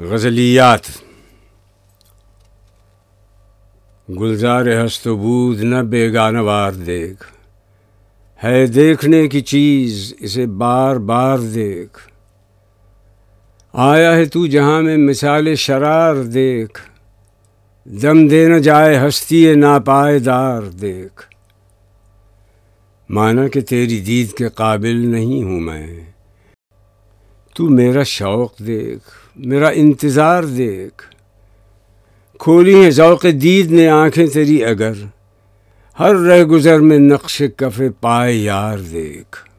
غزلیات۔ گلزار ہست و بود نہ بیگانوار دیکھ۔ ہے دیکھنے کی چیز اسے بار بار دیکھ۔ آیا ہے تو جہاں میں مثال شرار دیکھ۔ دم دے نہ جائے ہستی ناپائے دار دیکھ۔ مانا کہ تیری دید کے قابل نہیں ہوں میں۔ تو میرا شوق دیکھ، میرا انتظار دیکھ۔ کھولی ہیں ذوق دید نے آنکھیں تیری اگر، ہر رہ گزر میں نقش کف پائے یار دیکھ۔